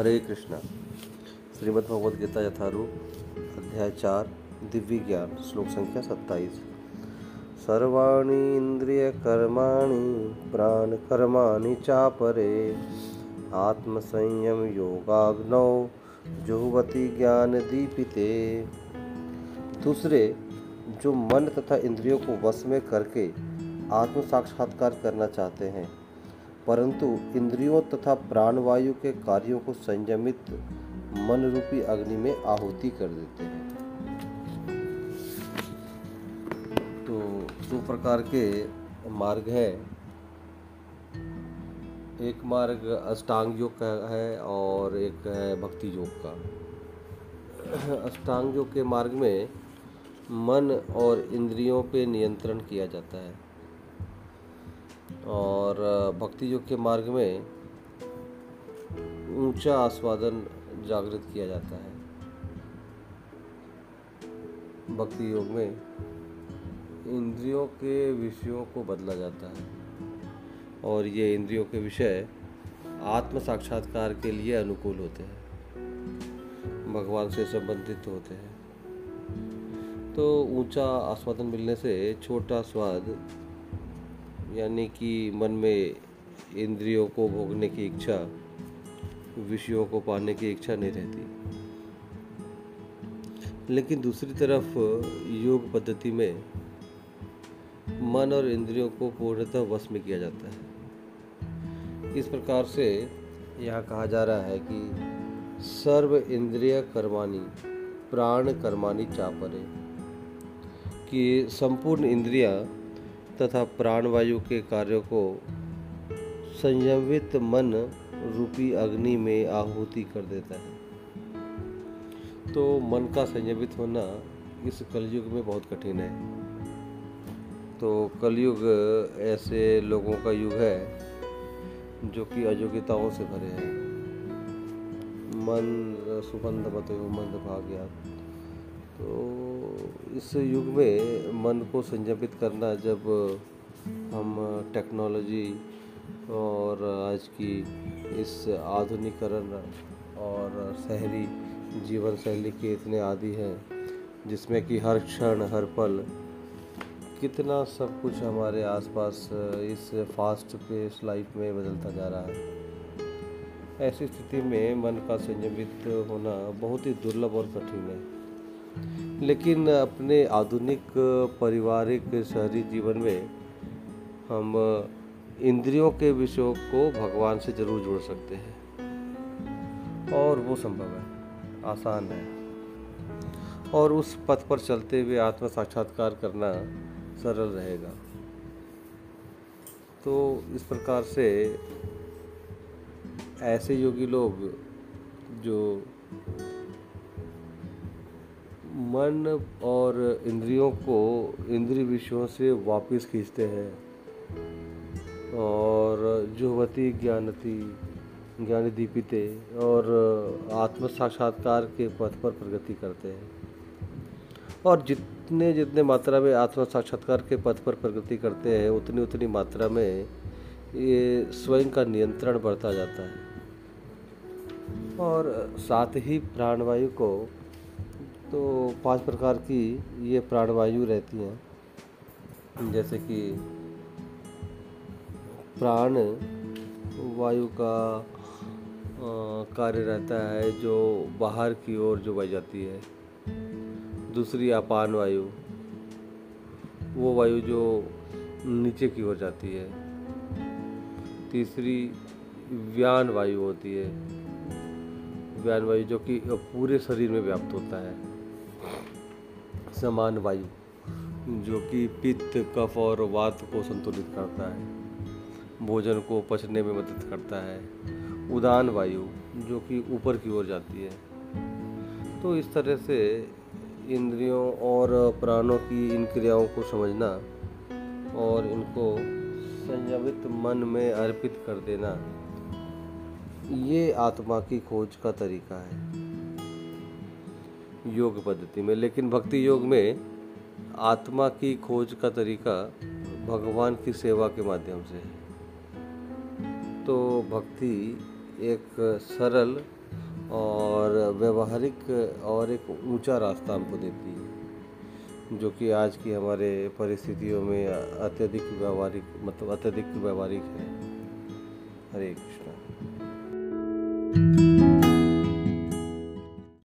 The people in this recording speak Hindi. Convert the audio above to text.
हरे कृष्णा। श्रीमद् भगवद गीता यथारूप, अध्याय चार, दिव्य ज्ञान, श्लोक संख्या सत्ताईस। सर्वाणी इंद्रिय कर्माणि, प्राण कर्माणि चापरे। आत्मसंयम योगाग्नौ जुहवती ज्ञान दीपिते। दूसरे, जो मन तथा इंद्रियों को वश में करके आत्म साक्षात्कार करना चाहते हैं परंतु इंद्रियों तथा प्राणवायु के कार्यों को संयमित मन रूपी अग्नि में आहुति कर देते हैं। तो दो प्रकार के मार्ग है। एक मार्ग अष्टांग योग का है और एक है भक्ति योग का। अष्टांग योग के मार्ग में मन और इंद्रियों पे नियंत्रण किया जाता है। और भक्ति योग के मार्ग में ऊँचा आस्वादन जागृत किया जाता है। भक्ति योग में इंद्रियों के विषयों को बदला जाता है और ये इंद्रियों के विषय आत्म साक्षात्कार के लिए अनुकूल होते हैं, भगवान से संबंधित होते हैं। तो ऊँचा आस्वादन मिलने से छोटा स्वाद यानी कि मन में इंद्रियों को भोगने की इच्छा, विषयों को पाने की इच्छा नहीं रहती। लेकिन दूसरी तरफ़, योग पद्धति में मन और इंद्रियों को पूर्णतः वश में किया जाता है। इस प्रकार से यहाँ कहा जा रहा है कि सर्व इंद्रिय कर्माणी, प्राण कर्माणी चापरे, कि संपूर्ण इंद्रियाँ तथा प्राणवायु के कार्यों को संयमित मन रूपी अग्नि में आहुति कर देता है। तो मन का संयमित होना इस कलयुग में बहुत कठिन है। तो कलयुग ऐसे लोगों का युग है जो कि अयोग्यताओं से भरे हैं। मन सुगंध मत मंद भाग्या। तो इस युग में मन को संयमित करना जब हम टेक्नोलॉजी और आज की इस आधुनिकरण और शहरी जीवन शैली के इतने आदि हैं, जिसमें कि हर क्षण, हर पल कितना सब कुछ हमारे आसपास इस फास्ट पेस लाइफ में बदलता जा रहा है। ऐसी स्थिति में मन का संयमित होना बहुत ही दुर्लभ और कठिन है। लेकिन अपने आधुनिक पारिवारिक शहरी जीवन में हम इंद्रियों के विषयों को भगवान से ज़रूर जोड़ सकते हैं। और वो संभव है, आसान है। और उस पथ पर चलते हुए आत्म साक्षात्कार करना सरल रहेगा। तो इस प्रकार से ऐसे योगी लोग जो मन और इंद्रियों को, इंद्रिय विषयों से वापस खींचते हैं। और जुहवती ज्ञानती, ज्ञान दीपिते और आत्म साक्षात्कार के पथ पर प्रगति करते हैं। और जितने जितने मात्रा में आत्म साक्षात्कार के पथ पर प्रगति करते हैं, उतनी उतनी मात्रा में ये स्वयं का नियंत्रण बढ़ता जाता है। और साथ ही प्राणवायु को तो पाँच प्रकार की ये प्राणवायु रहती हैं। जैसे कि प्राण वायु का कार्य रहता है जो बाहर की ओर जो बह जाती है। दूसरी अपान वायु, वो वायु जो नीचे की ओर जाती है। तीसरी व्यान वायु होती है। व्यान वायु जो कि पूरे शरीर में व्याप्त होता है। समान वायु, जो कि पित्त, कफ और वात को संतुलित करता है। भोजन को पचने में मदद करता है। उदान वायु, जो कि ऊपर की ओर जाती है। तो इस तरह से इंद्रियों और प्राणों की इन क्रियाओं को समझना और इनको संयमित मन में अर्पित कर देना, ये आत्मा की खोज का तरीका है। योग पद्धति में, लेकिन भक्ति योग में आत्मा की खोज का तरीका भगवान की सेवा के माध्यम से है। तो भक्ति एक सरल और व्यवहारिक और एक ऊँचा रास्ता हमको देती है, जो कि आज की हमारे परिस्थितियों में अत्यधिक व्यवहारिक मतलब अत्यधिक व्यवहारिक है। हरे कृष्णा।